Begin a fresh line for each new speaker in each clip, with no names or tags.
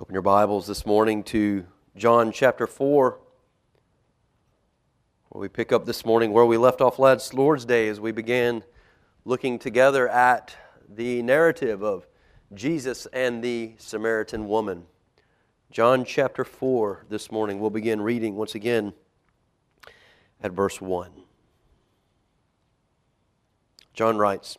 Open your Bibles this morning to John chapter 4, where we pick up this morning where we left off last Lord's Day as we began looking together at the narrative of Jesus and the Samaritan woman. John chapter 4 this morning. We'll begin reading once again at verse 1. John writes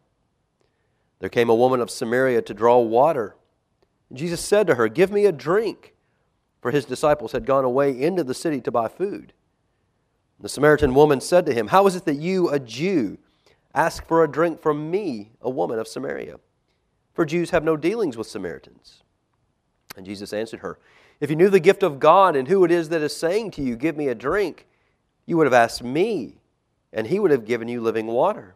There came a woman of Samaria to draw water. Jesus said to her, Give me a drink, for his disciples had gone away into the city to buy food. The Samaritan woman said to him, How is it that you, a Jew, ask for a drink from me, a woman of Samaria? for Jews have no dealings with Samaritans. And Jesus answered her, If you knew the gift of God and who it is that is saying to you, Give me a drink, you would have asked me, and he would have given you living water.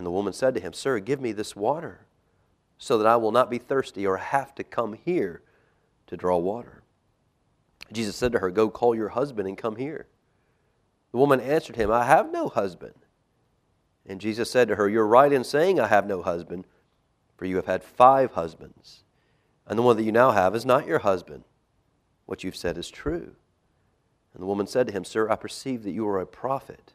And the woman said to him, Sir, give me this water, so that I will not be thirsty or have to come here to draw water. Jesus said to her, Go call your husband and come here. The woman answered him, I have no husband. And Jesus said to her, You're right in saying, I have no husband for you have had five husbands, and the one that you now have is not your husband. What you've said is true. And the woman said to him, Sir, I perceive that you are a prophet.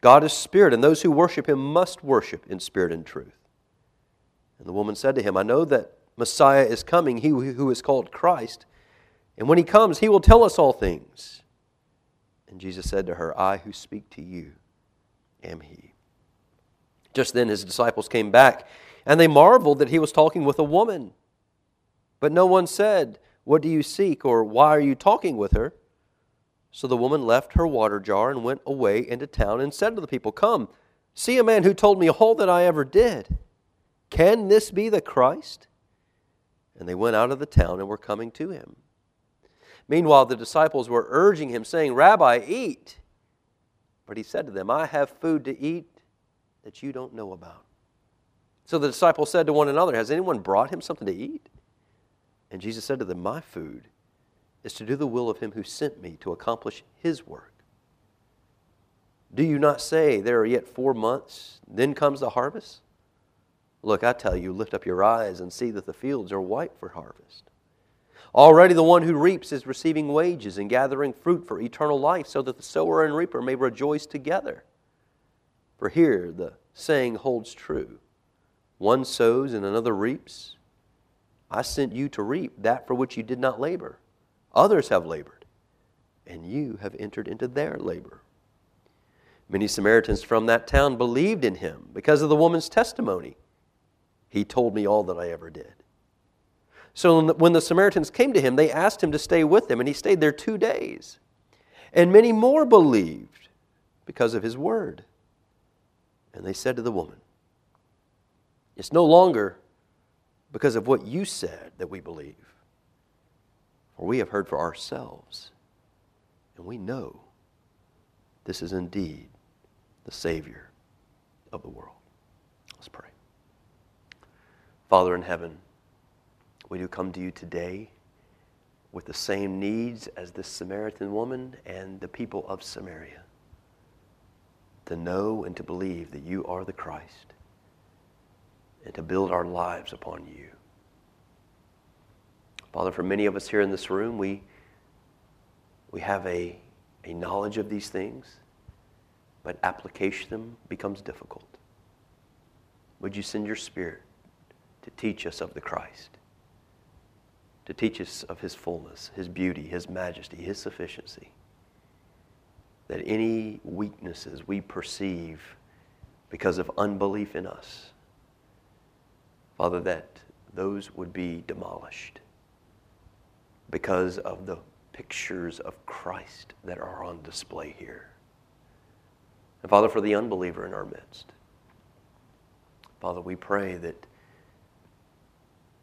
God is spirit, and those who worship him must worship in spirit and truth. And the woman said to him, I know that Messiah is coming, he who is called Christ. And when he comes, he will tell us all things. And Jesus said to her, I who speak to you am he. Just then his disciples came back and they marveled that he was talking with a woman. But no one said, What do you seek? or Why are you talking with her? So the woman left her water jar and went away into town and said to the people, Come, see a man who told me all that I ever did. Can this be the Christ? And they went out of the town and were coming to him. Meanwhile, the disciples were urging him, saying, Rabbi, eat. But he said to them, I have food to eat that you don't know about. So the disciples said to one another, Has anyone brought him something to eat? And Jesus said to them, My food is to do the will of him who sent me to accomplish his work. Do you not say, There are yet four months, then comes the harvest? Look, I tell you, lift up your eyes and see that the fields are white for harvest. Already the one who reaps is receiving wages and gathering fruit for eternal life, so that the sower and reaper may rejoice together. For here the saying holds true one sows and another reaps. I sent you to reap that for which you did not labor. Others have labored, and you have entered into their labor. Many Samaritans from that town believed in him because of the woman's testimony. He told me all that I ever did. So when the Samaritans came to him, they asked him to stay with them, and he stayed there two days. And many more believed because of his word. And they said to the woman, it's no longer because of what you said that we believe, for we have heard for ourselves, and we know this is indeed the Savior of the world. Let's pray. Father in heaven, we do come to you today with the same needs as this Samaritan woman and the people of Samaria to know and to believe that you are the Christ and to build our lives upon you. Father, for many of us here in this room, we, we have a, a knowledge of these things, but application them becomes difficult. Would you send your Spirit to teach us of the Christ? to teach us of His fullness, His beauty, His majesty, His sufficiency. That any weaknesses we perceive because of unbelief in us, Father, that those would be demolished because of the pictures of Christ that are on display here. And Father, for the unbeliever in our midst, Father, we pray that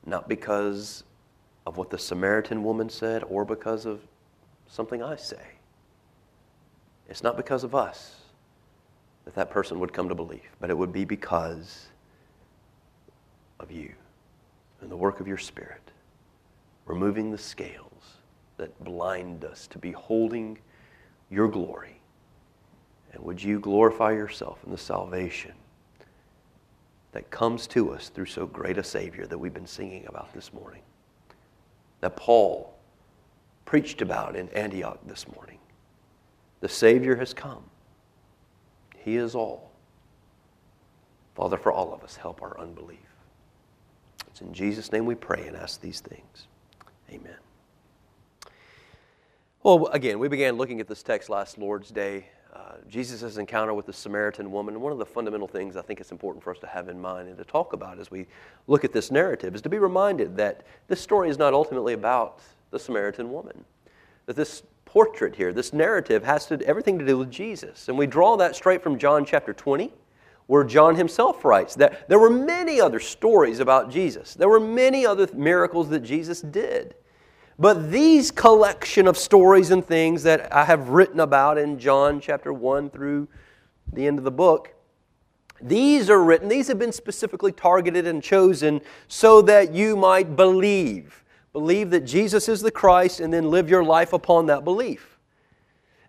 not because of what the Samaritan woman said or because of something I say. It's not because of us that that person would come to believe, but it would be because of you and the work of your Spirit, removing the scales that blind us to beholding your glory. And would you glorify yourself in the salvation that comes to us through so great a Savior that we've been singing about this morning? that Paul preached about in Antioch this morning. The Savior has come, He is all. Father, for all of us, help our unbelief. It's in Jesus' name we pray and ask these things. Amen. Well, again, we began looking at this text last Lord's Day. Uh, Jesus' encounter with the Samaritan woman. One of the fundamental things I think it's important for us to have in mind and to talk about as we look at this narrative is to be reminded that this story is not ultimately about the Samaritan woman. That this portrait here, this narrative, has to, everything to do with Jesus. And we draw that straight from John chapter 20, where John himself writes that there were many other stories about Jesus. There were many other miracles that Jesus did. But these collection of stories and things that I have written about in John chapter 1 through the end of the book, these are written, these have been specifically targeted and chosen so that you might believe. Believe that Jesus is the Christ and then live your life upon that belief.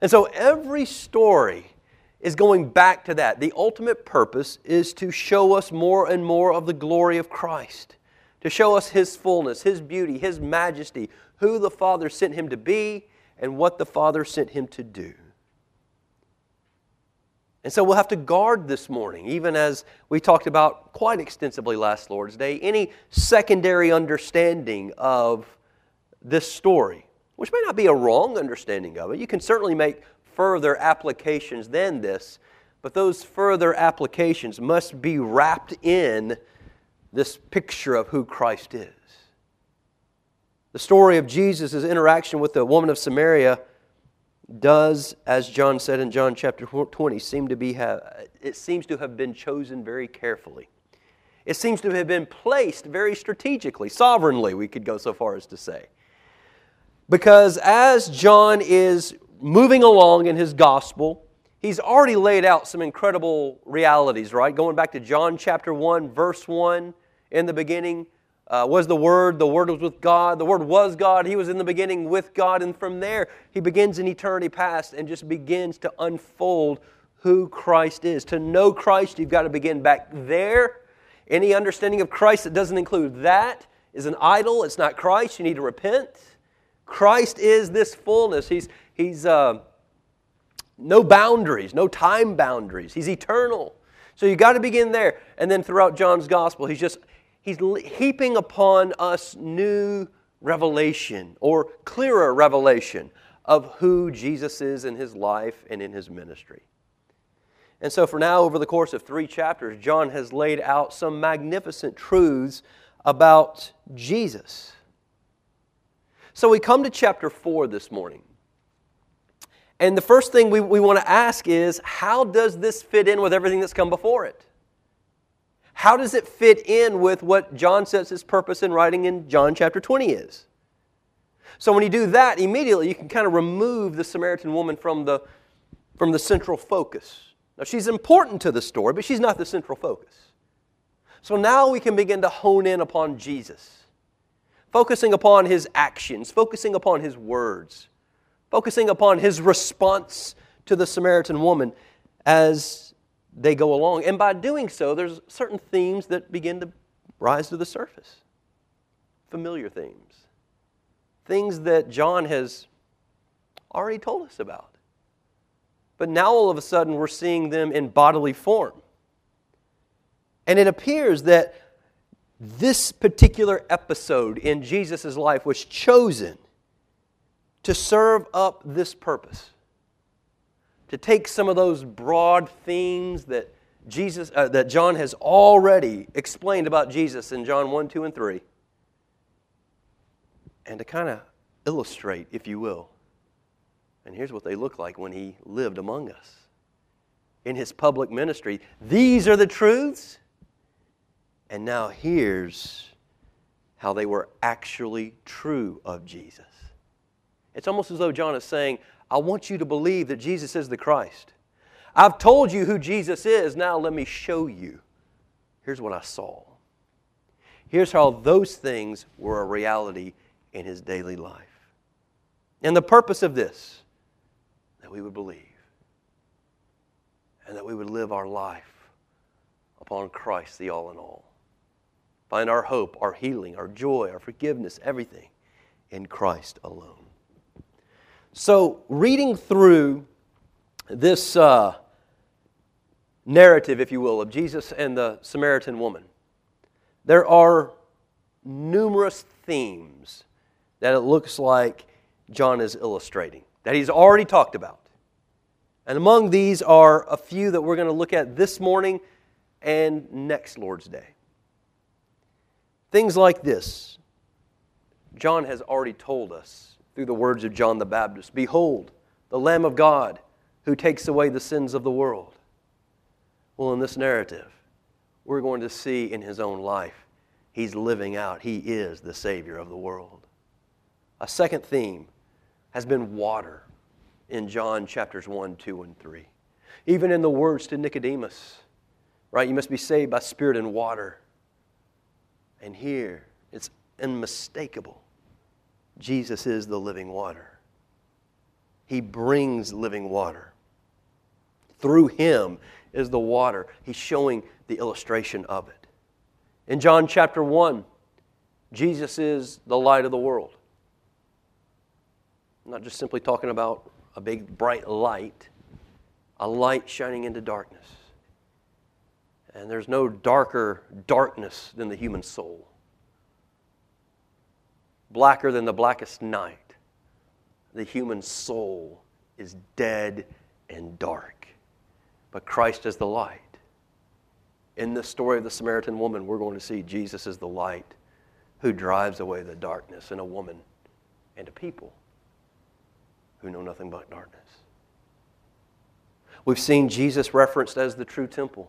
And so every story is going back to that. The ultimate purpose is to show us more and more of the glory of Christ, to show us His fullness, His beauty, His majesty, who the Father sent him to be and what the Father sent him to do. And so we'll have to guard this morning, even as we talked about quite extensively last Lord's Day, any secondary understanding of this story, which may not be a wrong understanding of it. You can certainly make further applications than this, but those further applications must be wrapped in this picture of who Christ is. The story of Jesus' interaction with the woman of Samaria does, as John said in John chapter 20, seem to be have, it seems to have been chosen very carefully. It seems to have been placed very strategically, sovereignly, we could go so far as to say. Because as John is moving along in his gospel, he's already laid out some incredible realities, right? Going back to John chapter 1, verse 1, in the beginning, uh, was the Word. The Word was with God. The Word was God. He was in the beginning with God. And from there, he begins in eternity past and just begins to unfold who Christ is. To know Christ, you've got to begin back there. Any understanding of Christ that doesn't include that is an idol. It's not Christ. You need to repent. Christ is this fullness. He's, he's uh, no boundaries, no time boundaries. He's eternal. So you've got to begin there. And then throughout John's gospel, he's just He's heaping upon us new revelation or clearer revelation of who Jesus is in his life and in his ministry. And so, for now, over the course of three chapters, John has laid out some magnificent truths about Jesus. So, we come to chapter 4 this morning. And the first thing we, we want to ask is how does this fit in with everything that's come before it? How does it fit in with what John says his purpose in writing in John chapter 20 is? So when you do that, immediately you can kind of remove the Samaritan woman from the, from the central focus. Now, she's important to the story, but she's not the central focus. So now we can begin to hone in upon Jesus. focusing upon his actions, focusing upon his words, focusing upon his response to the Samaritan woman as they go along. And by doing so, there's certain themes that begin to rise to the surface familiar themes, things that John has already told us about. But now all of a sudden we're seeing them in bodily form. And it appears that this particular episode in Jesus' life was chosen to serve up this purpose. To take some of those broad themes that Jesus uh, that John has already explained about Jesus in John 1, 2, and 3 and to kind of illustrate, if you will. And here's what they look like when he lived among us. In his public ministry, these are the truths. And now here's how they were actually true of Jesus. It's almost as though John is saying, I want you to believe that Jesus is the Christ. I've told you who Jesus is, now let me show you. Here's what I saw. Here's how those things were a reality in his daily life. And the purpose of this, that we would believe and that we would live our life upon Christ, the all in all. Find our hope, our healing, our joy, our forgiveness, everything in Christ alone. So, reading through this uh, narrative, if you will, of Jesus and the Samaritan woman, there are numerous themes that it looks like John is illustrating, that he's already talked about. And among these are a few that we're going to look at this morning and next Lord's Day. Things like this John has already told us through the words of John the Baptist Behold, the Lamb of God who takes away the sins of the world. Well, in this narrative, we're going to see in his own life, he's living out, he is the Savior of the world. A second theme has been water in John chapters 1, 2, and 3. Even in the words to Nicodemus, right? You must be saved by spirit and water. And here, it's unmistakable. Jesus is the living water. He brings living water. Through him is the water. He's showing the illustration of it. In John chapter 1, Jesus is the light of the world. I'm not just simply talking about a big bright light, a light shining into darkness. And there's no darker darkness than the human soul. Blacker than the blackest night, the human soul is dead and dark. But Christ is the light. In the story of the Samaritan woman, we're going to see Jesus is the light who drives away the darkness in a woman and a people who know nothing but darkness. We've seen Jesus referenced as the true temple.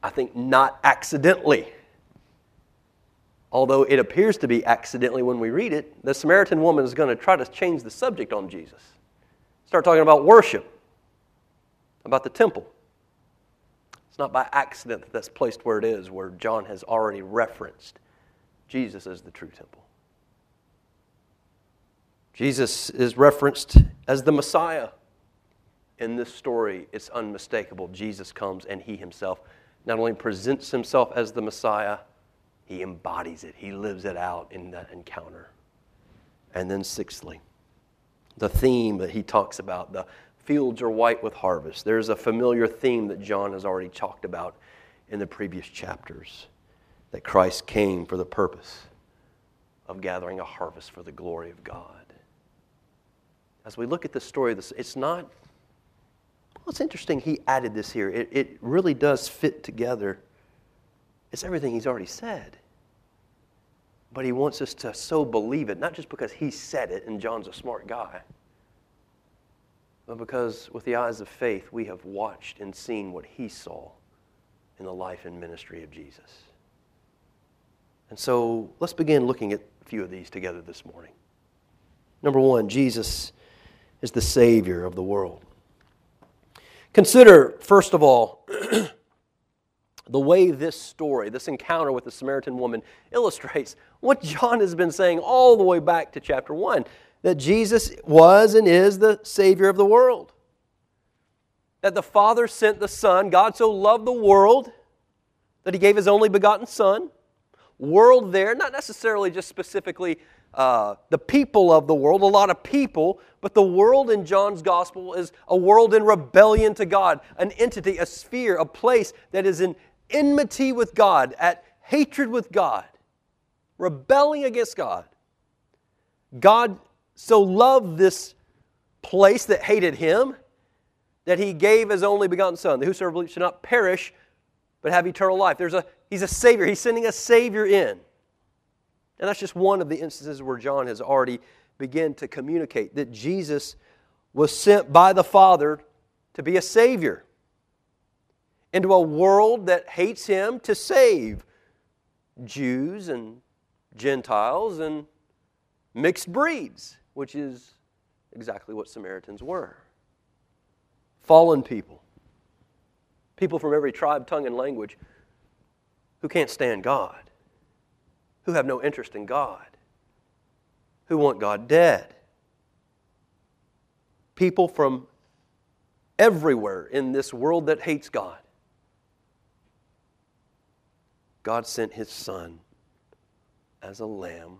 I think not accidentally. Although it appears to be accidentally when we read it, the Samaritan woman is going to try to change the subject on Jesus. Start talking about worship, about the temple. It's not by accident that that's placed where it is, where John has already referenced Jesus as the true temple. Jesus is referenced as the Messiah. In this story, it's unmistakable. Jesus comes and he himself not only presents himself as the Messiah, he embodies it, he lives it out in that encounter. And then, sixthly, the theme that he talks about the fields are white with harvest. There's a familiar theme that John has already talked about in the previous chapters that Christ came for the purpose of gathering a harvest for the glory of God as we look at the story, this it's not, well, it's interesting he added this here. It, it really does fit together. It's everything he's already said. But he wants us to so believe it, not just because he said it and John's a smart guy, but because with the eyes of faith, we have watched and seen what he saw in the life and ministry of Jesus. And so let's begin looking at a few of these together this morning. Number one, Jesus is the Savior of the world. Consider, first of all, the way this story, this encounter with the Samaritan woman, illustrates what John has been saying all the way back to chapter 1 that Jesus was and is the Savior of the world. That the Father sent the Son, God so loved the world that He gave His only begotten Son. World there, not necessarily just specifically uh, the people of the world, a lot of people, but the world in John's gospel is a world in rebellion to God, an entity, a sphere, a place that is in enmity with God, at hatred with God, rebelling against God. God so loved this place that hated him that he gave his only begotten Son, that whosoever believes should not perish, but have eternal life. There's a, he's a Savior. He's sending a Savior in. And that's just one of the instances where John has already begun to communicate that Jesus was sent by the Father to be a Savior into a world that hates him to save Jews and Gentiles and mixed breeds, which is exactly what Samaritans were. Fallen people, people from every tribe, tongue, and language who can't stand God who have no interest in God, who want God dead. People from everywhere in this world that hates God. God sent his Son as a lamb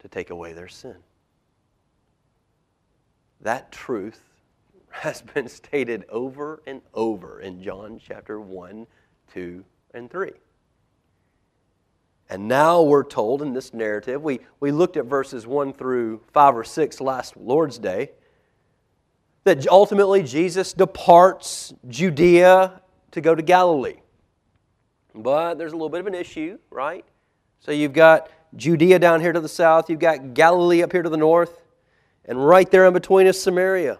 to take away their sin. That truth has been stated over and over in John chapter 1, 2, and 3. And now we're told in this narrative, we, we looked at verses 1 through 5 or 6 last Lord's Day, that ultimately Jesus departs Judea to go to Galilee. But there's a little bit of an issue, right? So you've got Judea down here to the south, you've got Galilee up here to the north, and right there in between is Samaria,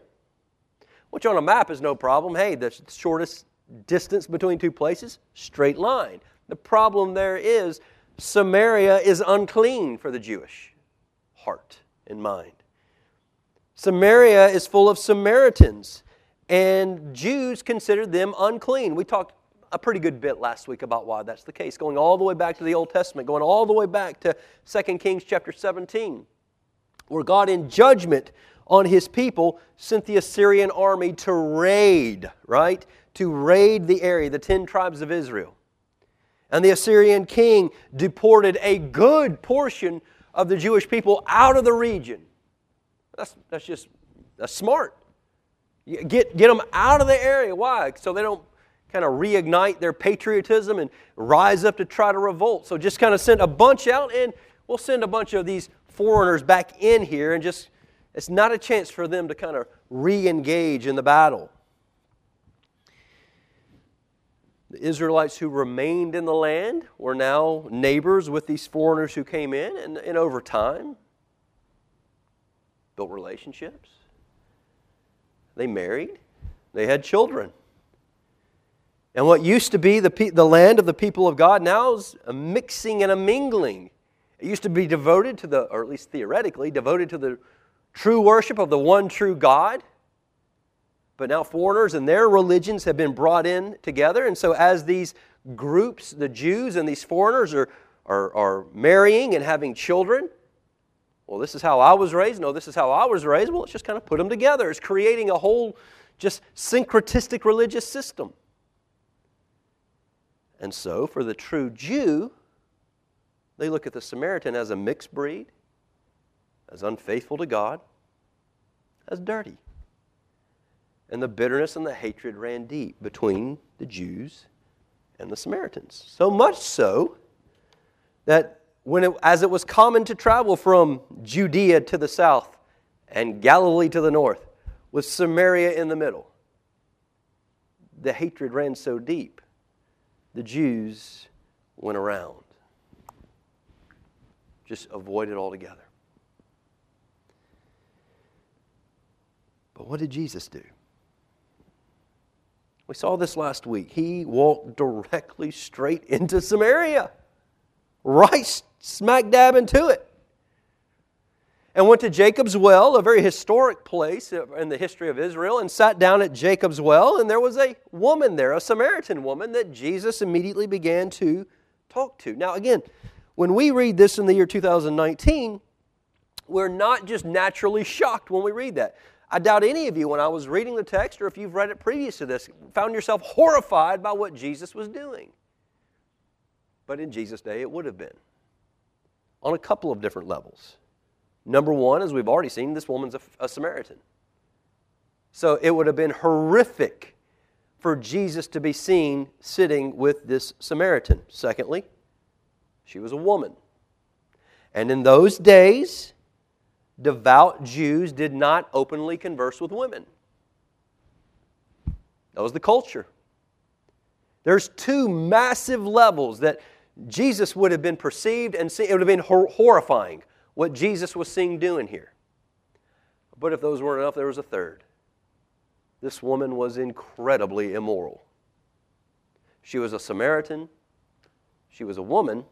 which on a map is no problem. Hey, the shortest distance between two places, straight line. The problem there is Samaria is unclean for the Jewish heart and mind. Samaria is full of Samaritans, and Jews considered them unclean. We talked a pretty good bit last week about why that's the case, going all the way back to the Old Testament, going all the way back to 2 Kings chapter 17, where God, in judgment on his people, sent the Assyrian army to raid, right? To raid the area, the 10 tribes of Israel. And the Assyrian king deported a good portion of the Jewish people out of the region. That's, that's just that's smart. Get, get them out of the area. Why? So they don't kind of reignite their patriotism and rise up to try to revolt. So just kind of send a bunch out, and we'll send a bunch of these foreigners back in here, and just it's not a chance for them to kind of re engage in the battle. The Israelites who remained in the land were now neighbors with these foreigners who came in, and, and over time built relationships. They married, they had children. And what used to be the, the land of the people of God now is a mixing and a mingling. It used to be devoted to the, or at least theoretically, devoted to the true worship of the one true God. But now foreigners and their religions have been brought in together. And so, as these groups, the Jews and these foreigners, are, are, are marrying and having children, well, this is how I was raised. No, this is how I was raised. Well, let's just kind of put them together. It's creating a whole just syncretistic religious system. And so, for the true Jew, they look at the Samaritan as a mixed breed, as unfaithful to God, as dirty and the bitterness and the hatred ran deep between the Jews and the Samaritans. So much so that when it, as it was common to travel from Judea to the south and Galilee to the north, with Samaria in the middle, the hatred ran so deep, the Jews went around. Just avoid it altogether. But what did Jesus do? We saw this last week. He walked directly straight into Samaria, right smack dab into it. And went to Jacob's well, a very historic place in the history of Israel, and sat down at Jacob's well. And there was a woman there, a Samaritan woman, that Jesus immediately began to talk to. Now, again, when we read this in the year 2019, we're not just naturally shocked when we read that. I doubt any of you, when I was reading the text, or if you've read it previous to this, found yourself horrified by what Jesus was doing. But in Jesus' day, it would have been on a couple of different levels. Number one, as we've already seen, this woman's a, a Samaritan. So it would have been horrific for Jesus to be seen sitting with this Samaritan. Secondly, she was a woman. And in those days, devout Jews did not openly converse with women. That was the culture. There's two massive levels that Jesus would have been perceived and seen. It would have been hor- horrifying what Jesus was seeing doing here. But if those weren't enough, there was a third. This woman was incredibly immoral. She was a Samaritan, she was a woman,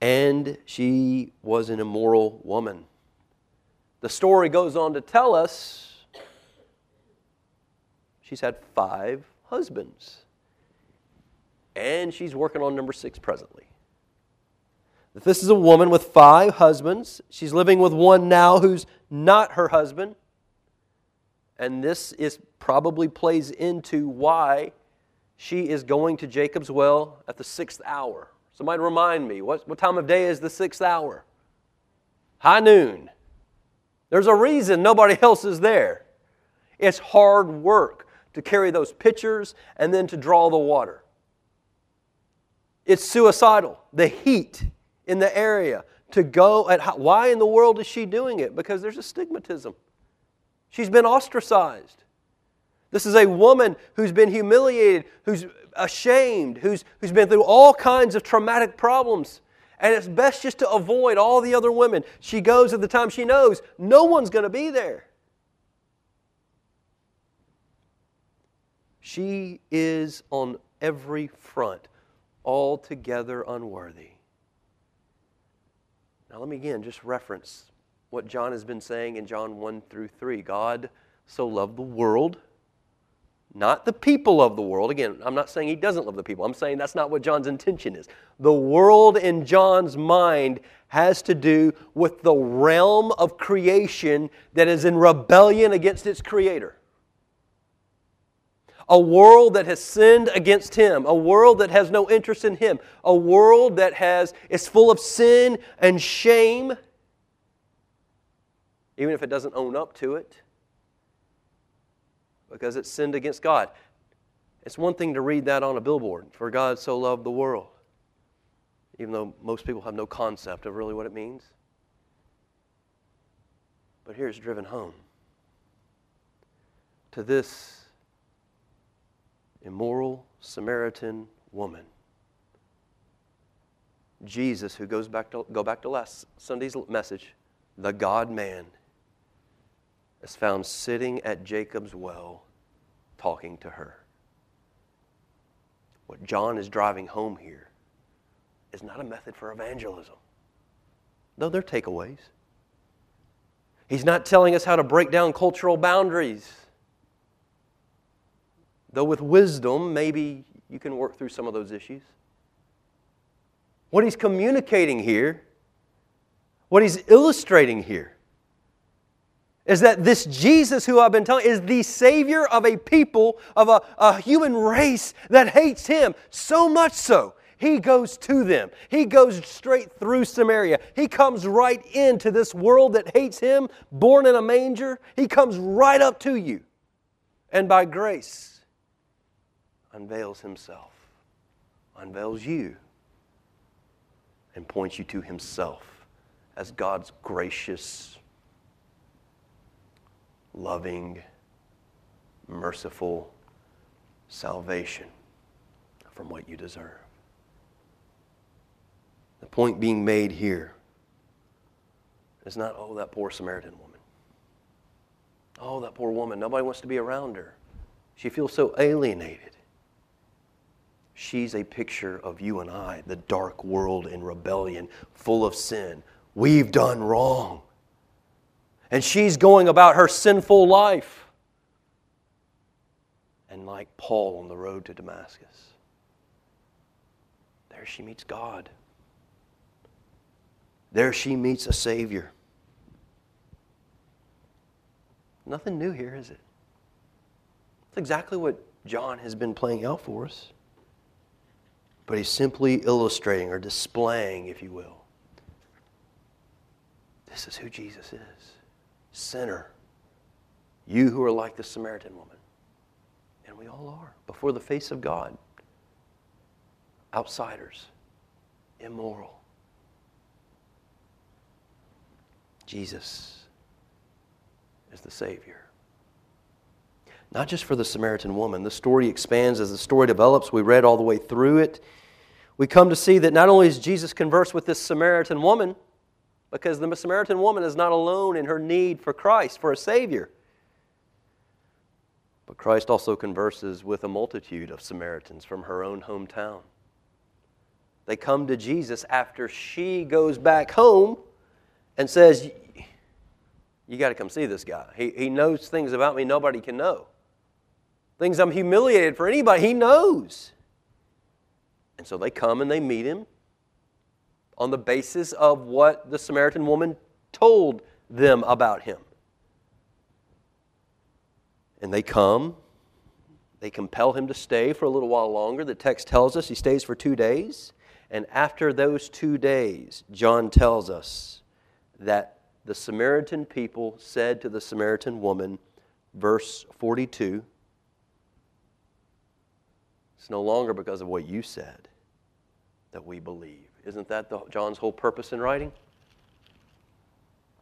and she was an immoral woman. The story goes on to tell us she's had five husbands, and she's working on number six presently. If this is a woman with five husbands, she's living with one now who's not her husband. And this is probably plays into why she is going to Jacob's well at the sixth hour. Somebody remind me, what, what time of day is the sixth hour? High noon. There's a reason nobody else is there. It's hard work to carry those pitchers and then to draw the water. It's suicidal. The heat in the area to go at why in the world is she doing it? Because there's a stigmatism she's been ostracized. This is a woman who's been humiliated who's ashamed who's, who's been through all kinds of traumatic problems. And it's best just to avoid all the other women. She goes at the time she knows no one's going to be there. She is on every front altogether unworthy now, let me again just reference what John has been saying in John 1 through 3. God so loved the world, not the people of the world. Again, I'm not saying he doesn't love the people. I'm saying that's not what John's intention is. The world in John's mind has to do with the realm of creation that is in rebellion against its creator a world that has sinned against him, a world that has no interest in him, a world that has is full of sin and shame, even if it doesn't own up to it, because it's sinned against God. It's one thing to read that on a billboard, for God so loved the world, even though most people have no concept of really what it means. But here it's driven home to this immoral Samaritan woman. Jesus, who goes back to go back to last Sunday's message, the God man, is found sitting at Jacob's well talking to her. What John is driving home here is not a method for evangelism, though they're takeaways. He's not telling us how to break down cultural boundaries. Though with wisdom, maybe you can work through some of those issues. What he's communicating here, what he's illustrating here, is that this Jesus who I've been telling is the Savior of a people, of a, a human race that hates him so much so. He goes to them. He goes straight through Samaria. He comes right into this world that hates him, born in a manger. He comes right up to you. And by grace, unveils himself, unveils you, and points you to himself as God's gracious, loving, merciful salvation from what you deserve. The point being made here is not, oh, that poor Samaritan woman. Oh, that poor woman. Nobody wants to be around her. She feels so alienated. She's a picture of you and I, the dark world in rebellion, full of sin, we've done wrong. And she's going about her sinful life. And like Paul on the road to Damascus, there she meets God. There she meets a Savior. Nothing new here, is it? It's exactly what John has been playing out for us. But he's simply illustrating or displaying, if you will. This is who Jesus is sinner. You who are like the Samaritan woman. And we all are before the face of God. Outsiders, immoral. Jesus is the Savior. Not just for the Samaritan woman. The story expands as the story develops. We read all the way through it. We come to see that not only does Jesus converse with this Samaritan woman, because the Samaritan woman is not alone in her need for Christ, for a Savior. But Christ also converses with a multitude of Samaritans from her own hometown. They come to Jesus after she goes back home and says, You got to come see this guy. He, he knows things about me nobody can know. Things I'm humiliated for anybody, he knows. And so they come and they meet him on the basis of what the Samaritan woman told them about him. And they come, they compel him to stay for a little while longer. The text tells us he stays for two days. And after those two days, John tells us that the Samaritan people said to the Samaritan woman, verse 42, It's no longer because of what you said that we believe. Isn't that the, John's whole purpose in writing?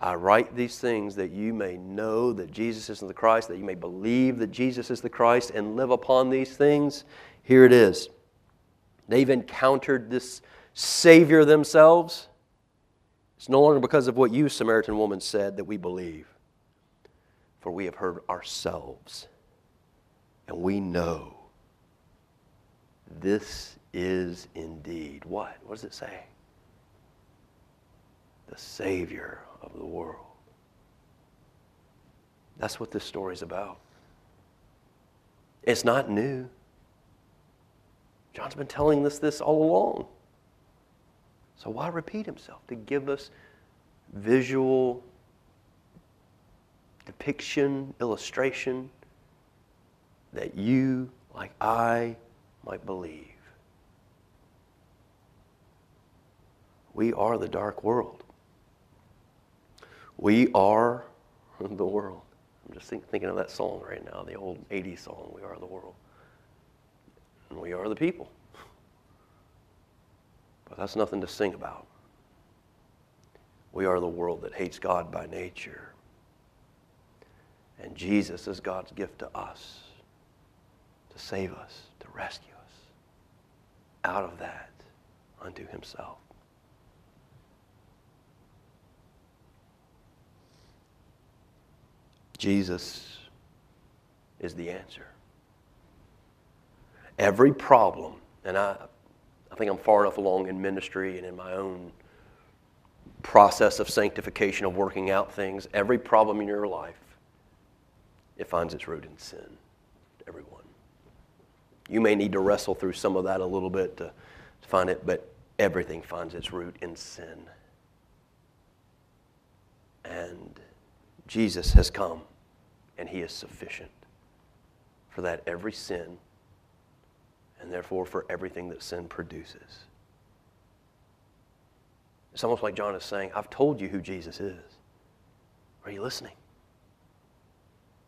I write these things that you may know that Jesus is the Christ, that you may believe that Jesus is the Christ and live upon these things. Here it is. They've encountered this Savior themselves. It's no longer because of what you, Samaritan woman, said that we believe, for we have heard ourselves, and we know this is indeed what? What does it say? The Savior of the world. That's what this story is about. It's not new. John's been telling us this all along. So why repeat himself? To give us visual depiction, illustration that you, like I, might believe. We are the dark world. We are the world. I'm just think, thinking of that song right now, the old 80s song, We Are the World. And we are the people. But that's nothing to sing about. We are the world that hates God by nature. And Jesus is God's gift to us to save us, to rescue out of that unto Himself. Jesus is the answer. Every problem, and I, I think I'm far enough along in ministry and in my own process of sanctification, of working out things, every problem in your life, it finds its root in sin. Everyone. You may need to wrestle through some of that a little bit to, find it, but everything finds its root in sin. And Jesus has come and He is sufficient for that every sin, and therefore for everything that sin produces. It's almost like John is saying, I've told you who Jesus is. Are you listening?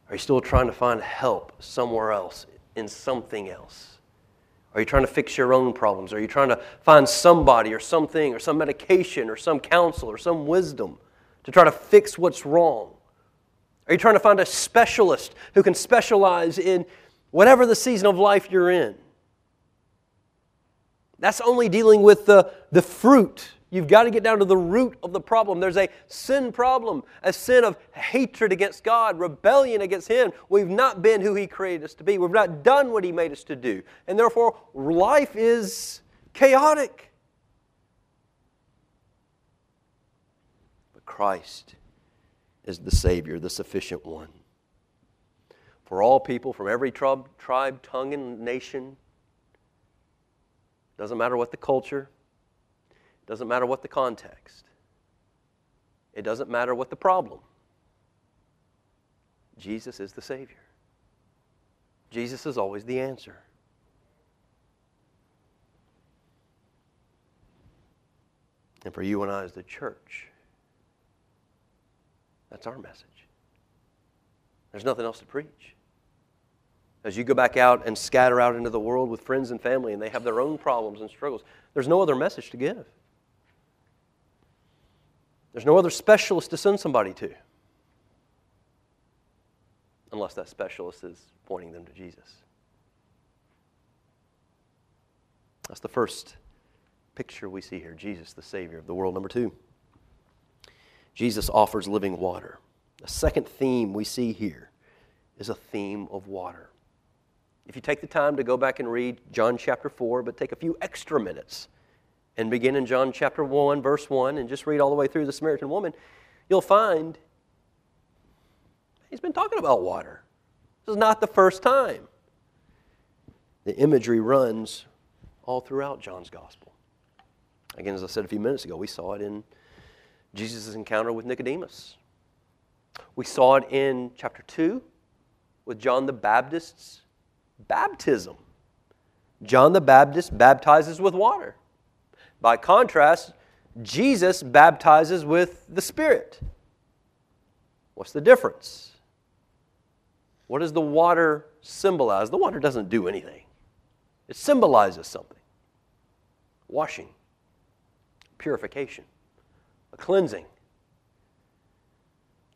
Are you still trying to find help somewhere else, in something else? Are you trying to fix your own problems? Are you trying to find somebody or something or some medication or some counsel or some wisdom to try to fix what's wrong? Are you trying to find a specialist who can specialize in whatever the season of life you're in? That's only dealing with the, the fruit. You've got to get down to the root of the problem. There's a sin problem, a sin of hatred against God, rebellion against Him. We've not been who He created us to be. We've not done what He made us to do. And therefore, life is chaotic. But Christ is the Savior, the sufficient one. For all people from every tribe, tribe tongue, and nation, doesn't matter what the culture, doesn't matter what the context, it doesn't matter what the problem. Jesus is the Savior. Jesus is always the answer. And for you and I as the church, that's our message. There's nothing else to preach. As you go back out and scatter out into the world with friends and family and they have their own problems and struggles, there's no other message to give. There's no other specialist to send somebody to. Unless that specialist is pointing them to Jesus. That's the first picture we see here Jesus, the Savior of the world. Number two, Jesus offers living water. The second theme we see here is a theme of water. If you take the time to go back and read John chapter 4, but take a few extra minutes and begin in John chapter 1, verse 1, and just read all the way through the Samaritan woman, you'll find he's been talking about water. This is not the first time. The imagery runs all throughout John's gospel. Again, as I said a few minutes ago, we saw it in Jesus' encounter with Nicodemus. We saw it in chapter 2 with John the Baptist's baptism. John the Baptist baptizes with water. By contrast, Jesus baptizes with the Spirit. What's the difference? What does the water symbolize? The water doesn't do anything, it symbolizes something washing, purification, a cleansing.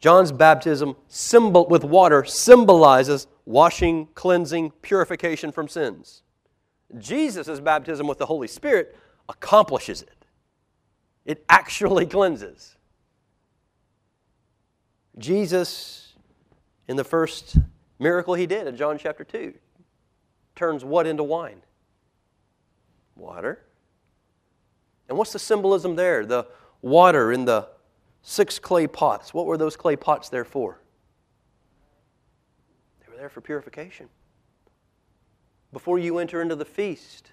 John's baptism symbol with water symbolizes washing, cleansing, purification from sins. Jesus' baptism with the Holy Spirit accomplishes it. It actually cleanses. Jesus, in the first miracle he did in John chapter 2, turns what into wine? Water. And what's the symbolism there? The water in the six clay pots. What were those clay pots there for? They were there for purification. Before you enter into the feast,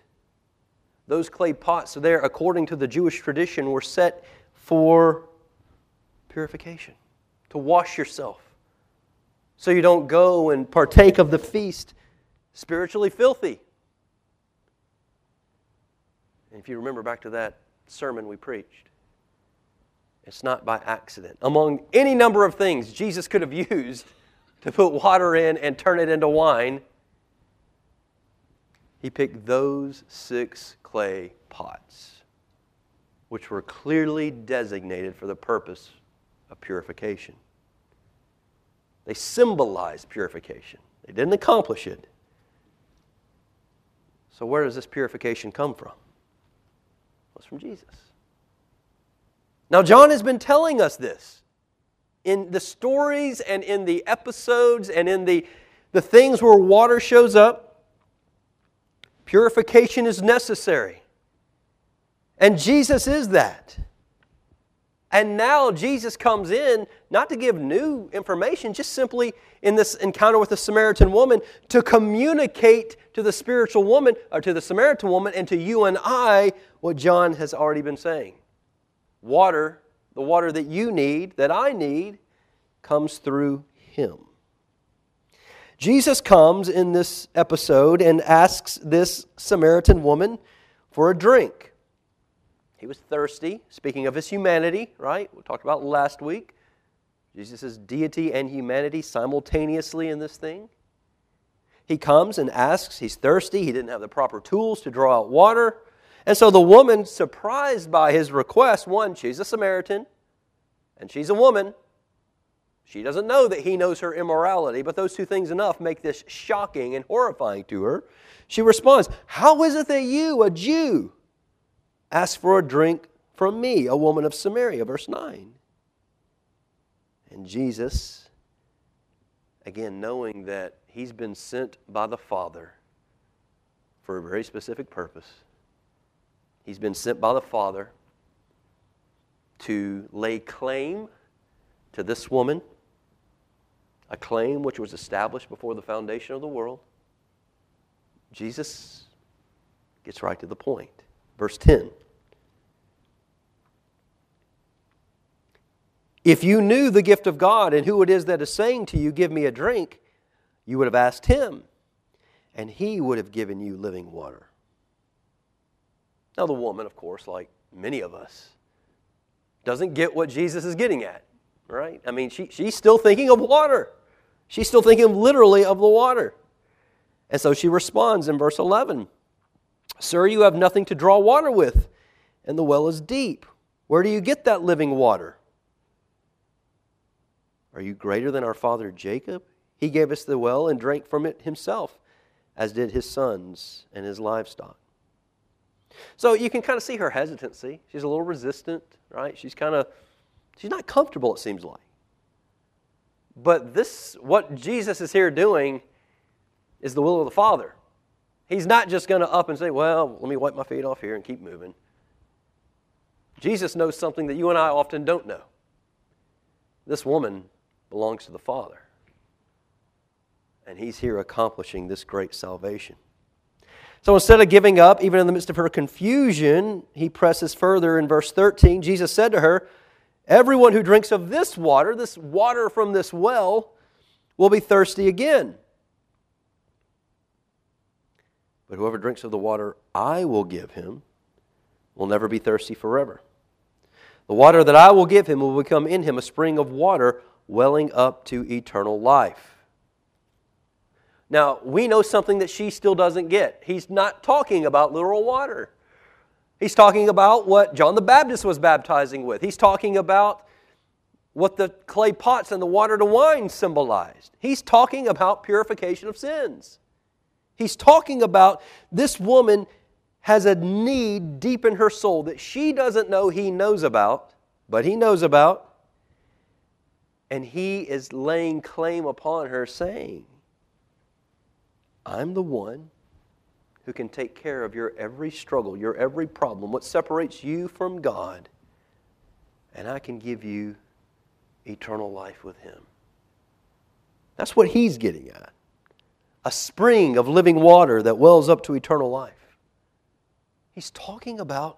those clay pots there, according to the Jewish tradition, were set for purification, to wash yourself. So you don't go and partake of the feast spiritually filthy. And if you remember back to that sermon we preached, it's not by accident. Among any number of things Jesus could have used to put water in and turn it into wine, he picked those six clay pots, which were clearly designated for the purpose of purification. They symbolized purification, they didn't accomplish it. So, where does this purification come from? Well, it's from Jesus. Now, John has been telling us this in the stories and in the episodes and in the, the things where water shows up. Purification is necessary. And Jesus is that. And now Jesus comes in not to give new information, just simply in this encounter with the Samaritan woman to communicate to the spiritual woman, or to the Samaritan woman, and to you and I what John has already been saying. Water, the water that you need, that I need, comes through him. Jesus comes in this episode and asks this Samaritan woman for a drink. He was thirsty, speaking of his humanity, right? We talked about last week. Jesus' deity and humanity simultaneously in this thing. He comes and asks, he's thirsty, he didn't have the proper tools to draw out water. And so the woman, surprised by his request, one, she's a Samaritan, and she's a woman, she doesn't know that he knows her immorality, but those two things enough make this shocking and horrifying to her. She responds, How is it that you, a Jew, ask for a drink from me, a woman of Samaria? Verse 9. And Jesus, again, knowing that he's been sent by the Father for a very specific purpose, he's been sent by the Father to lay claim to this woman, a claim which was established before the foundation of the world. Jesus gets right to the point. Verse 10. If you knew the gift of God and who it is that is saying to you, Give me a drink, you would have asked him, and he would have given you living water. Now, the woman, of course, like many of us, doesn't get what Jesus is getting at, right? I mean, she, she's still thinking of water. She's still thinking literally of the water. And so she responds in verse 11 Sir, you have nothing to draw water with, and the well is deep. Where do you get that living water? Are you greater than our father Jacob? He gave us the well and drank from it himself, as did his sons and his livestock. So you can kind of see her hesitancy. She's a little resistant, right? She's kind of, she's not comfortable, it seems like. But this, what Jesus is here doing, is the will of the Father. He's not just going to up and say, well, let me wipe my feet off here and keep moving. Jesus knows something that you and I often don't know. This woman belongs to the Father. And He's here accomplishing this great salvation. So instead of giving up, even in the midst of her confusion, he presses further in verse 13. Jesus said to her, Everyone who drinks of this water, this water from this well, will be thirsty again. But whoever drinks of the water I will give him will never be thirsty forever. The water that I will give him will become in him a spring of water welling up to eternal life. Now, we know something that she still doesn't get. He's not talking about literal water. He's talking about what John the Baptist was baptizing with. He's talking about what the clay pots and the water to wine symbolized. He's talking about purification of sins. He's talking about this woman has a need deep in her soul that she doesn't know he knows about, but he knows about. And he is laying claim upon her, saying, I'm the one who can take care of your every struggle, your every problem, what separates you from God, and I can give you eternal life with Him. That's what He's getting at a spring of living water that wells up to eternal life. He's talking about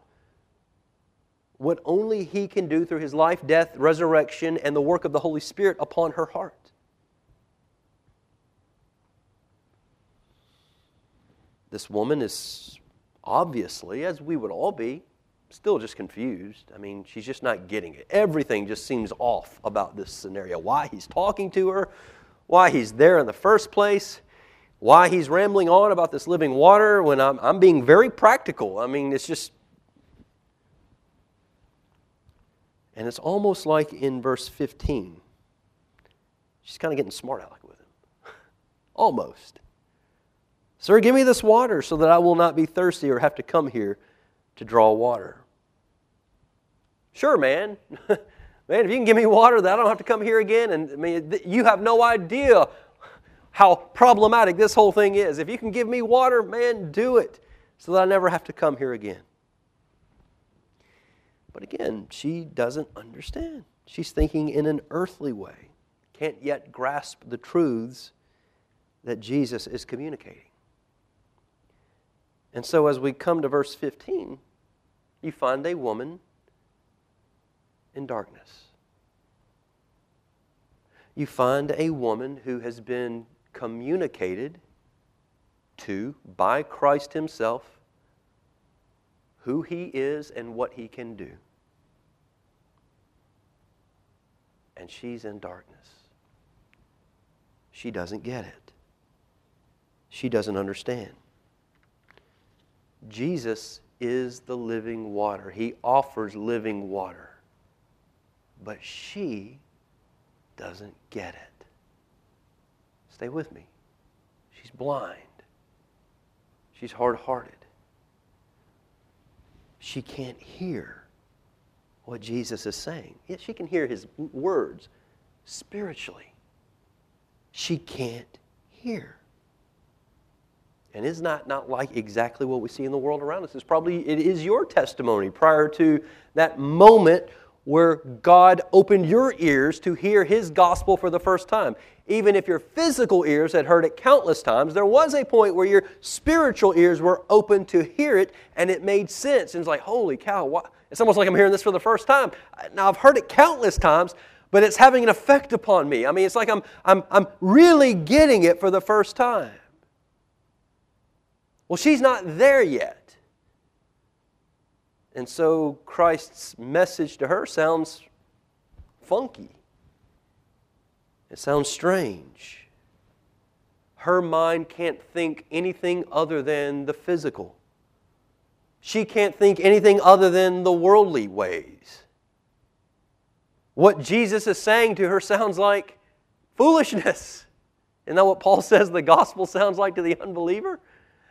what only He can do through His life, death, resurrection, and the work of the Holy Spirit upon her heart. This woman is obviously, as we would all be, still just confused. I mean, she's just not getting it. Everything just seems off about this scenario. Why he's talking to her, why he's there in the first place, why he's rambling on about this living water when I'm, I'm being very practical. I mean, it's just. And it's almost like in verse 15, she's kind of getting smart aleck with him. almost. Sir, give me this water so that I will not be thirsty or have to come here to draw water. Sure, man. man, if you can give me water that I don't have to come here again, and I mean, you have no idea how problematic this whole thing is. If you can give me water, man, do it so that I never have to come here again. But again, she doesn't understand. She's thinking in an earthly way, can't yet grasp the truths that Jesus is communicating. And so, as we come to verse 15, you find a woman in darkness. You find a woman who has been communicated to by Christ Himself who He is and what He can do. And she's in darkness. She doesn't get it, she doesn't understand. Jesus is the living water. He offers living water. But she doesn't get it. Stay with me. She's blind. She's hard hearted. She can't hear what Jesus is saying. Yet she can hear his words spiritually. She can't hear. And is not not like exactly what we see in the world around us. It's probably it is your testimony prior to that moment where God opened your ears to hear His gospel for the first time. Even if your physical ears had heard it countless times, there was a point where your spiritual ears were open to hear it and it made sense. And it's like, holy cow, what? it's almost like I'm hearing this for the first time. Now, I've heard it countless times, but it's having an effect upon me. I mean, it's like I'm, I'm, I'm really getting it for the first time. Well, she's not there yet. And so Christ's message to her sounds funky. It sounds strange. Her mind can't think anything other than the physical. She can't think anything other than the worldly ways. What Jesus is saying to her sounds like foolishness. Isn't that what Paul says the gospel sounds like to the unbeliever?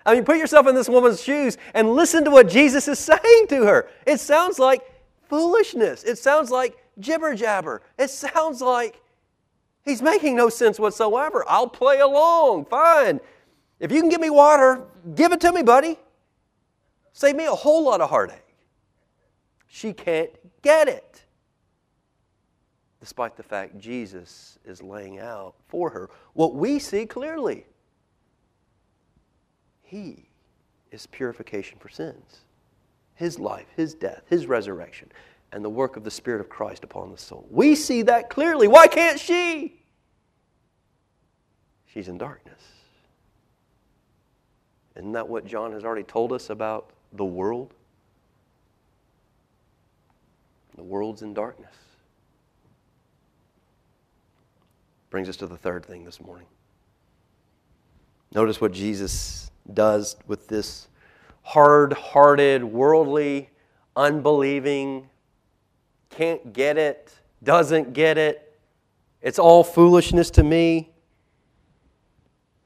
I mean, put yourself in this woman's shoes and listen to what Jesus is saying to her. It sounds like foolishness. It sounds like jibber jabber. It sounds like he's making no sense whatsoever. I'll play along. Fine. If you can give me water, give it to me, buddy. Save me a whole lot of heartache. She can't get it. Despite the fact Jesus is laying out for her what we see clearly. He is purification for sins. His life, His death, His resurrection, and the work of the Spirit of Christ upon the soul. We see that clearly. Why can't she? She's in darkness. Isn't that what John has already told us about the world? The world's in darkness. Brings us to the third thing this morning. Notice what Jesus does with this hard hearted, worldly, unbelieving, can't get it, doesn't get it, it's all foolishness to me.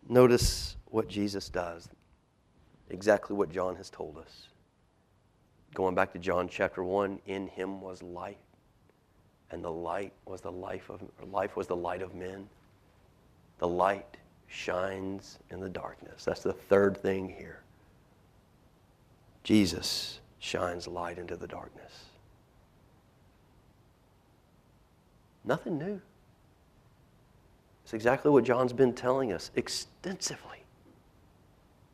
Notice what Jesus does, exactly what John has told us. Going back to John chapter 1, in him was light, and the light was the life of life was the light of men. The light shines in the darkness. That's the third thing here. Jesus shines light into the darkness. Nothing new. It's exactly what John's been telling us extensively.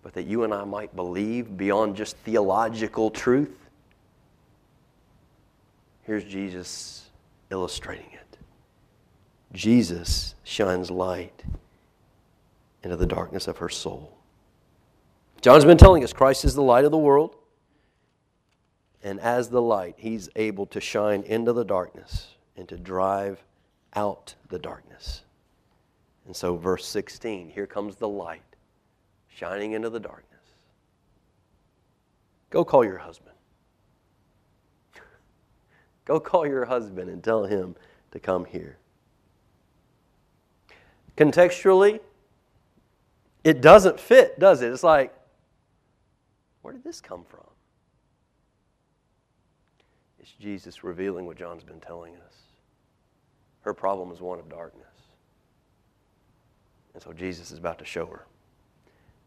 But that you and I might believe beyond just theological truth. Here's Jesus illustrating it. Jesus shines light into the darkness of her soul. John's been telling us Christ is the light of the world. And as the light, he's able to shine into the darkness and to drive out the darkness. And so, verse 16 here comes the light shining into the darkness. Go call your husband. Go call your husband and tell him to come here. Contextually, it doesn't fit, does it? It's like, where did this come from? It's Jesus revealing what John's been telling us. Her problem is one of darkness. And so Jesus is about to show her.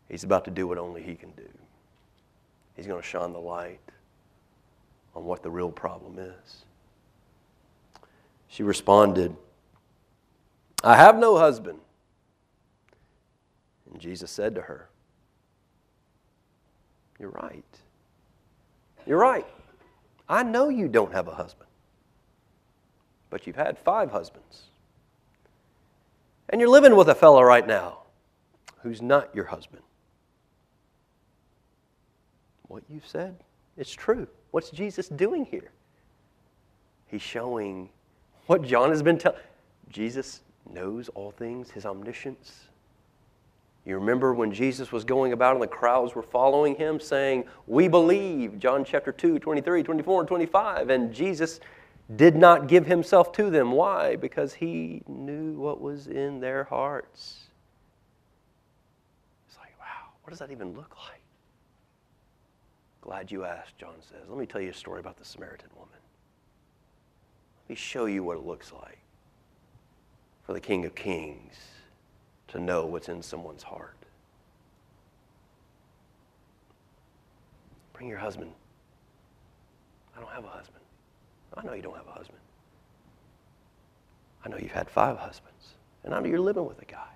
He's about to do what only He can do. He's going to shine the light on what the real problem is. She responded, I have no husband. And Jesus said to her, You're right. You're right. I know you don't have a husband, but you've had five husbands. And you're living with a fellow right now who's not your husband. What you've said, it's true. What's Jesus doing here? He's showing what John has been telling. Jesus knows all things, his omniscience, you remember when Jesus was going about and the crowds were following him saying, We believe, John chapter 2, 23, 24, and 25. And Jesus did not give himself to them. Why? Because he knew what was in their hearts. It's like, wow, what does that even look like? Glad you asked, John says. Let me tell you a story about the Samaritan woman. Let me show you what it looks like for the King of Kings to know what's in someone's heart. Bring your husband. I don't have a husband. I know you don't have a husband. I know you've had five husbands, and I know you're living with a guy.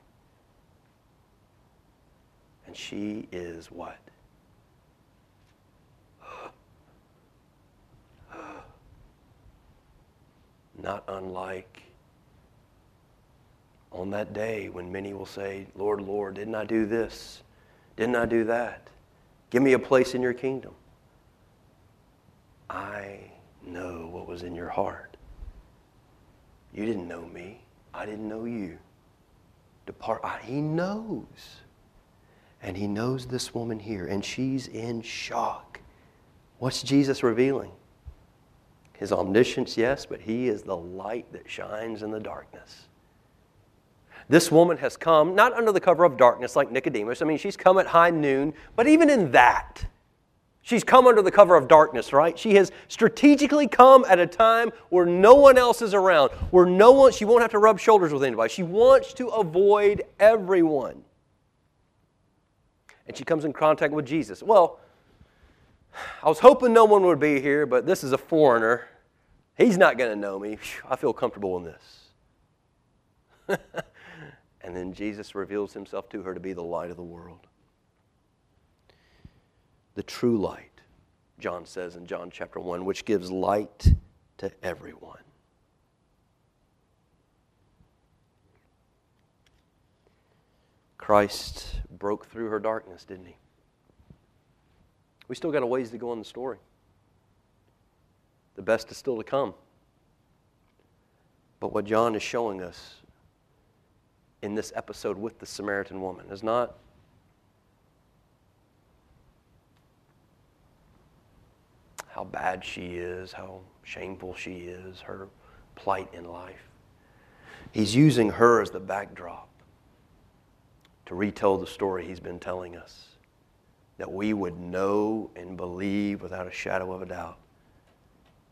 And she is what? Not unlike on that day when many will say, Lord, Lord, didn't I do this? Didn't I do that? Give me a place in your kingdom. I know what was in your heart. You didn't know me. I didn't know you. Depart. I, he knows. And he knows this woman here, and she's in shock. What's Jesus revealing? His omniscience, yes, but he is the light that shines in the darkness. This woman has come not under the cover of darkness like Nicodemus. I mean, she's come at high noon, but even in that, she's come under the cover of darkness, right? She has strategically come at a time where no one else is around, where no one, she won't have to rub shoulders with anybody. She wants to avoid everyone. And she comes in contact with Jesus. Well, I was hoping no one would be here, but this is a foreigner. He's not going to know me. I feel comfortable in this. And then Jesus reveals himself to her to be the light of the world. The true light, John says in John chapter 1, which gives light to everyone. Christ broke through her darkness, didn't he? We still got a ways to go in the story. The best is still to come. But what John is showing us in this episode with the Samaritan woman is not how bad she is, how shameful she is, her plight in life. He's using her as the backdrop to retell the story he's been telling us that we would know and believe without a shadow of a doubt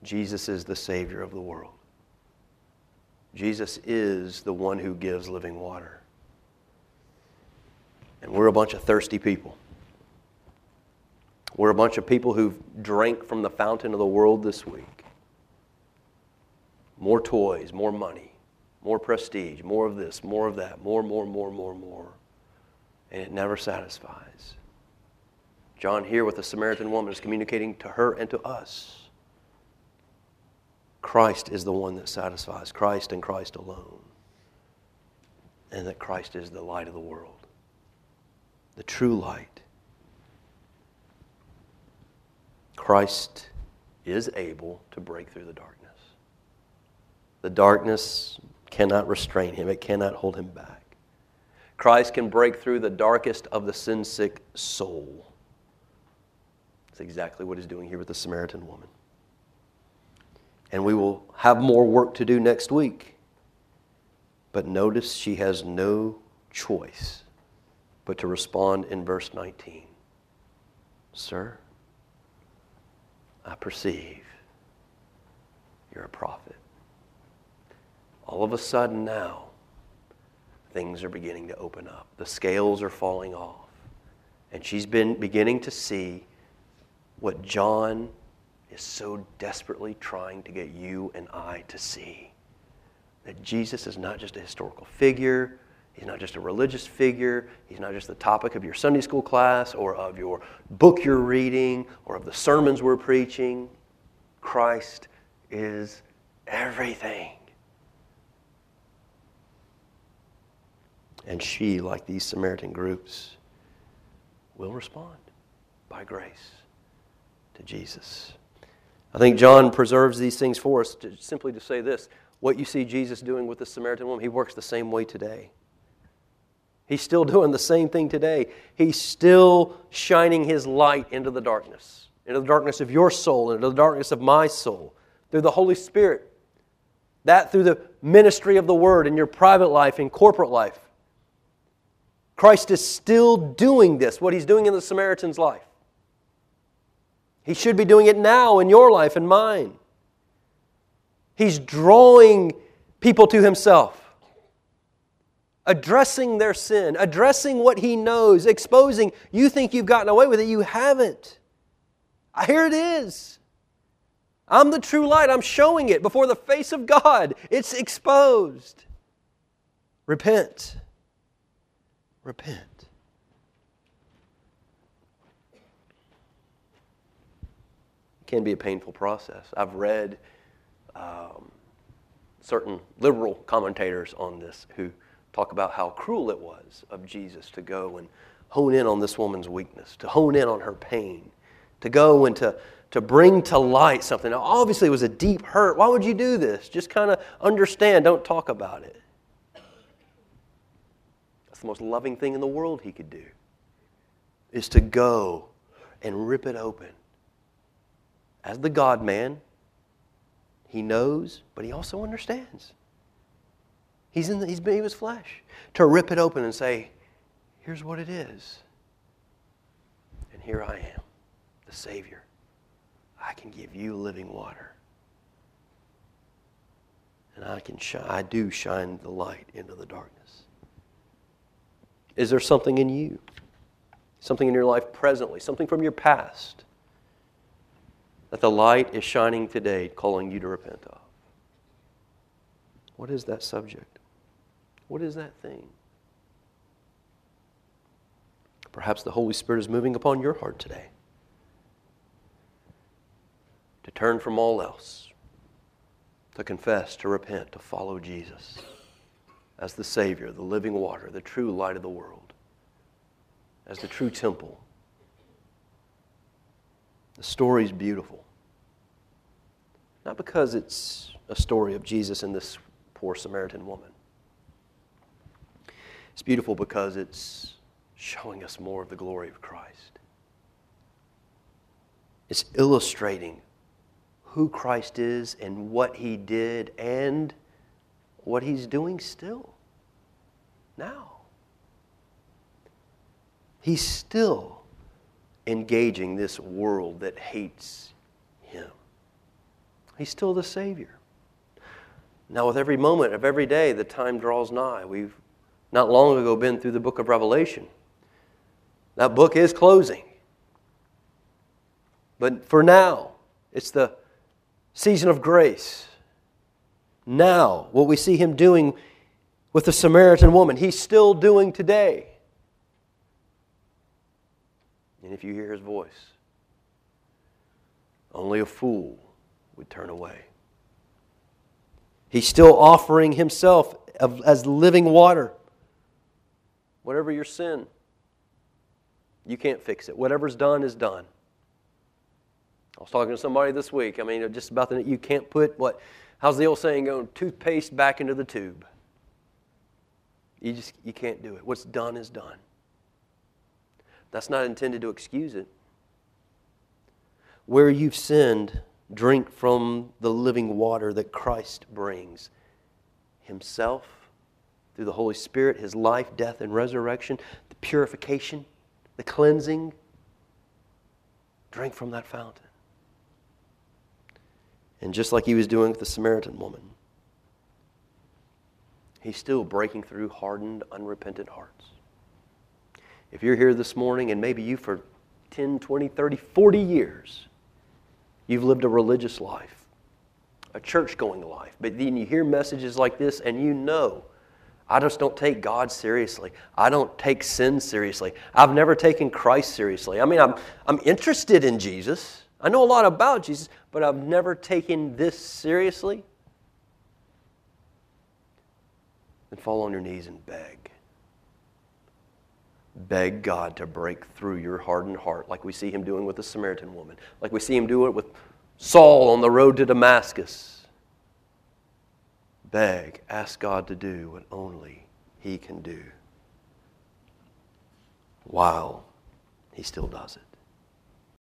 Jesus is the Savior of the world. Jesus is the one who gives living water. And we're a bunch of thirsty people. We're a bunch of people who've drank from the fountain of the world this week. More toys, more money, more prestige, more of this, more of that, more, more, more, more, more. And it never satisfies. John, here with the Samaritan woman, is communicating to her and to us Christ is the one that satisfies, Christ and Christ alone. And that Christ is the light of the world, the true light. Christ is able to break through the darkness. The darkness cannot restrain him, it cannot hold him back. Christ can break through the darkest of the sin sick soul. That's exactly what he's doing here with the Samaritan woman and we will have more work to do next week. But notice she has no choice but to respond in verse 19 Sir, I perceive you're a prophet. All of a sudden now, things are beginning to open up. The scales are falling off. And she's been beginning to see what John is so desperately trying to get you and I to see that Jesus is not just a historical figure, he's not just a religious figure, he's not just the topic of your Sunday school class or of your book you're reading or of the sermons we're preaching. Christ is everything. And she, like these Samaritan groups, will respond by grace to Jesus. I think John preserves these things for us to, simply to say this what you see Jesus doing with the Samaritan woman, he works the same way today. He's still doing the same thing today. He's still shining his light into the darkness, into the darkness of your soul, into the darkness of my soul, through the Holy Spirit. That through the ministry of the Word in your private life, in corporate life. Christ is still doing this, what he's doing in the Samaritan's life. He should be doing it now in your life and mine. He's drawing people to Himself, addressing their sin, addressing what He knows, exposing, you think you've gotten away with it, you haven't. Here it is. I'm the true light. I'm showing it before the face of God. It's exposed. Repent. Repent. It can be a painful process. I've read um, certain liberal commentators on this who talk about how cruel it was of Jesus to go and hone in on this woman's weakness, to hone in on her pain, to go and to, to bring to light something. Now, obviously, it was a deep hurt. Why would you do this? Just kind of understand, don't talk about it. That's the most loving thing in the world he could do, is to go and rip it open. As the God man, he knows, but he also understands. He's in the, he's, he was flesh. To rip it open and say, here's what it is. And here I am, the Savior. I can give you living water. And I can shine, I do shine the light into the darkness. Is there something in you? Something in your life presently, something from your past that the light is shining today, calling you to repent of? What is that subject? What is that thing? Perhaps the Holy Spirit is moving upon your heart today to turn from all else, to confess, to repent, to follow Jesus as the Savior, the living water, the true light of the world, as the true temple. The story is beautiful. Not because it's a story of Jesus and this poor Samaritan woman. It's beautiful because it's showing us more of the glory of Christ. It's illustrating who Christ is and what he did and what he's doing still now. He's still engaging this world that hates him. He's still the Savior. Now, with every moment of every day, the time draws nigh. We've not long ago been through the book of Revelation. That book is closing. But for now, it's the season of grace. Now, what we see him doing with the Samaritan woman, he's still doing today. And if you hear his voice, only a fool would turn away. He's still offering himself as living water. Whatever your sin, you can't fix it. Whatever's done is done. I was talking to somebody this week. I mean, just about that you can't put what, how's the old saying going, toothpaste back into the tube. You just, you can't do it. What's done is done. That's not intended to excuse it. Where you've sinned, drink from the living water that Christ brings Himself through the Holy Spirit, His life, death, and resurrection, the purification, the cleansing. Drink from that fountain. And just like He was doing with the Samaritan woman, He's still breaking through hardened, unrepentant hearts. If you're here this morning and maybe you for 10, 20, 30, 40 years, you've lived a religious life, a church going life, but then you hear messages like this and you know I just don't take God seriously. I don't take sin seriously. I've never taken Christ seriously. I mean, I'm, I'm interested in Jesus. I know a lot about Jesus, but I've never taken this seriously. Then fall on your knees and beg. Beg God to break through your hardened heart, like we see him doing with the Samaritan woman, like we see him do it with Saul on the road to Damascus beg, ask God to do what only He can do while He still does it.